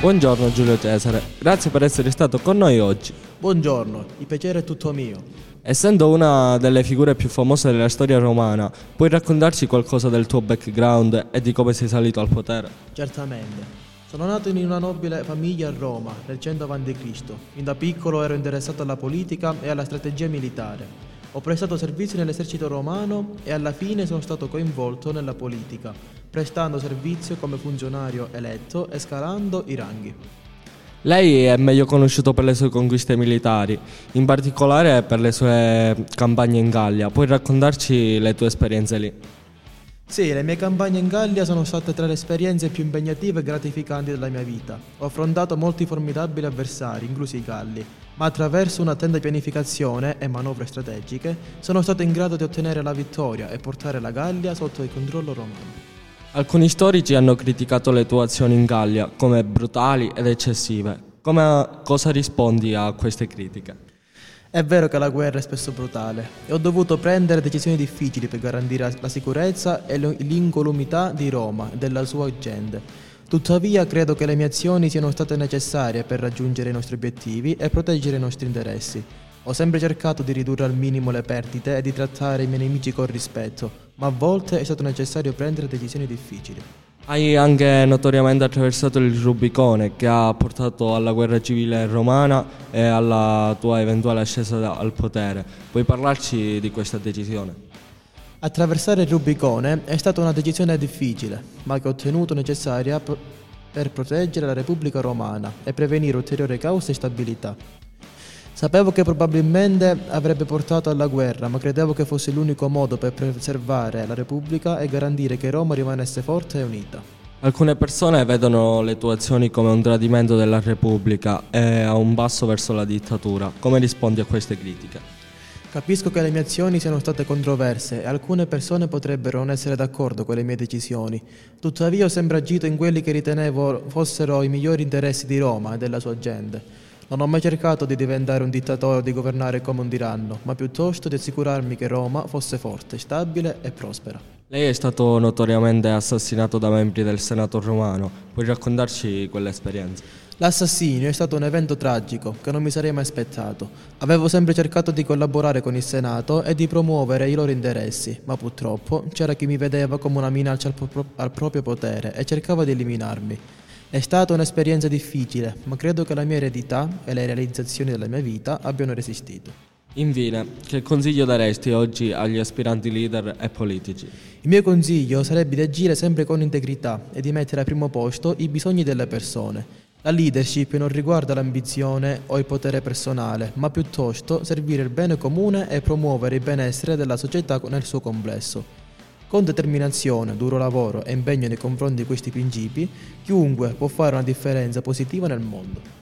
Buongiorno Giulio Cesare, grazie per essere stato con noi oggi. Buongiorno, il piacere è tutto mio. Essendo una delle figure più famose della storia romana, puoi raccontarci qualcosa del tuo background e di come sei salito al potere? Certamente. Sono nato in una nobile famiglia a Roma, nel 100 a.C. Fin da piccolo ero interessato alla politica e alla strategia militare. Ho prestato servizio nell'esercito romano e alla fine sono stato coinvolto nella politica, prestando servizio come funzionario eletto e scalando i ranghi. Lei è meglio conosciuto per le sue conquiste militari, in particolare per le sue campagne in Gallia. Puoi raccontarci le tue esperienze lì? Sì, le mie campagne in Gallia sono state tra le esperienze più impegnative e gratificanti della mia vita. Ho affrontato molti formidabili avversari, inclusi i Galli, ma attraverso un'attenta pianificazione e manovre strategiche sono stato in grado di ottenere la vittoria e portare la Gallia sotto il controllo romano. Alcuni storici hanno criticato le tue azioni in Gallia come brutali ed eccessive. Come, cosa rispondi a queste critiche? È vero che la guerra è spesso brutale e ho dovuto prendere decisioni difficili per garantire la sicurezza e l'incolumità di Roma e della sua gente. Tuttavia credo che le mie azioni siano state necessarie per raggiungere i nostri obiettivi e proteggere i nostri interessi. Ho sempre cercato di ridurre al minimo le perdite e di trattare i miei nemici con rispetto, ma a volte è stato necessario prendere decisioni difficili. Hai anche notoriamente attraversato il Rubicone che ha portato alla guerra civile romana e alla tua eventuale ascesa al potere. Puoi parlarci di questa decisione? Attraversare il Rubicone è stata una decisione difficile, ma che ho tenuto necessaria per proteggere la Repubblica Romana e prevenire ulteriori cause e stabilità. Sapevo che probabilmente avrebbe portato alla guerra, ma credevo che fosse l'unico modo per preservare la Repubblica e garantire che Roma rimanesse forte e unita. Alcune persone vedono le tue azioni come un tradimento della Repubblica e a un passo verso la dittatura. Come rispondi a queste critiche? Capisco che le mie azioni siano state controverse e alcune persone potrebbero non essere d'accordo con le mie decisioni. Tuttavia ho sempre agito in quelli che ritenevo fossero i migliori interessi di Roma e della sua gente. Non ho mai cercato di diventare un dittatore o di governare come un tiranno, ma piuttosto di assicurarmi che Roma fosse forte, stabile e prospera. Lei è stato notoriamente assassinato da membri del Senato romano. Puoi raccontarci quell'esperienza? L'assassinio è stato un evento tragico che non mi sarei mai aspettato. Avevo sempre cercato di collaborare con il Senato e di promuovere i loro interessi, ma purtroppo c'era chi mi vedeva come una minaccia al, proprio potere e cercava di eliminarmi. È stata un'esperienza difficile, ma credo che la mia eredità e le realizzazioni della mia vita abbiano resistito. Infine, che consiglio daresti oggi agli aspiranti leader e politici? Il mio consiglio sarebbe di agire sempre con integrità e di mettere al primo posto i bisogni delle persone. La leadership non riguarda l'ambizione o il potere personale, ma piuttosto servire il bene comune e promuovere il benessere della società nel suo complesso. Con determinazione, duro lavoro e impegno nei confronti di questi principi, chiunque può fare una differenza positiva nel mondo.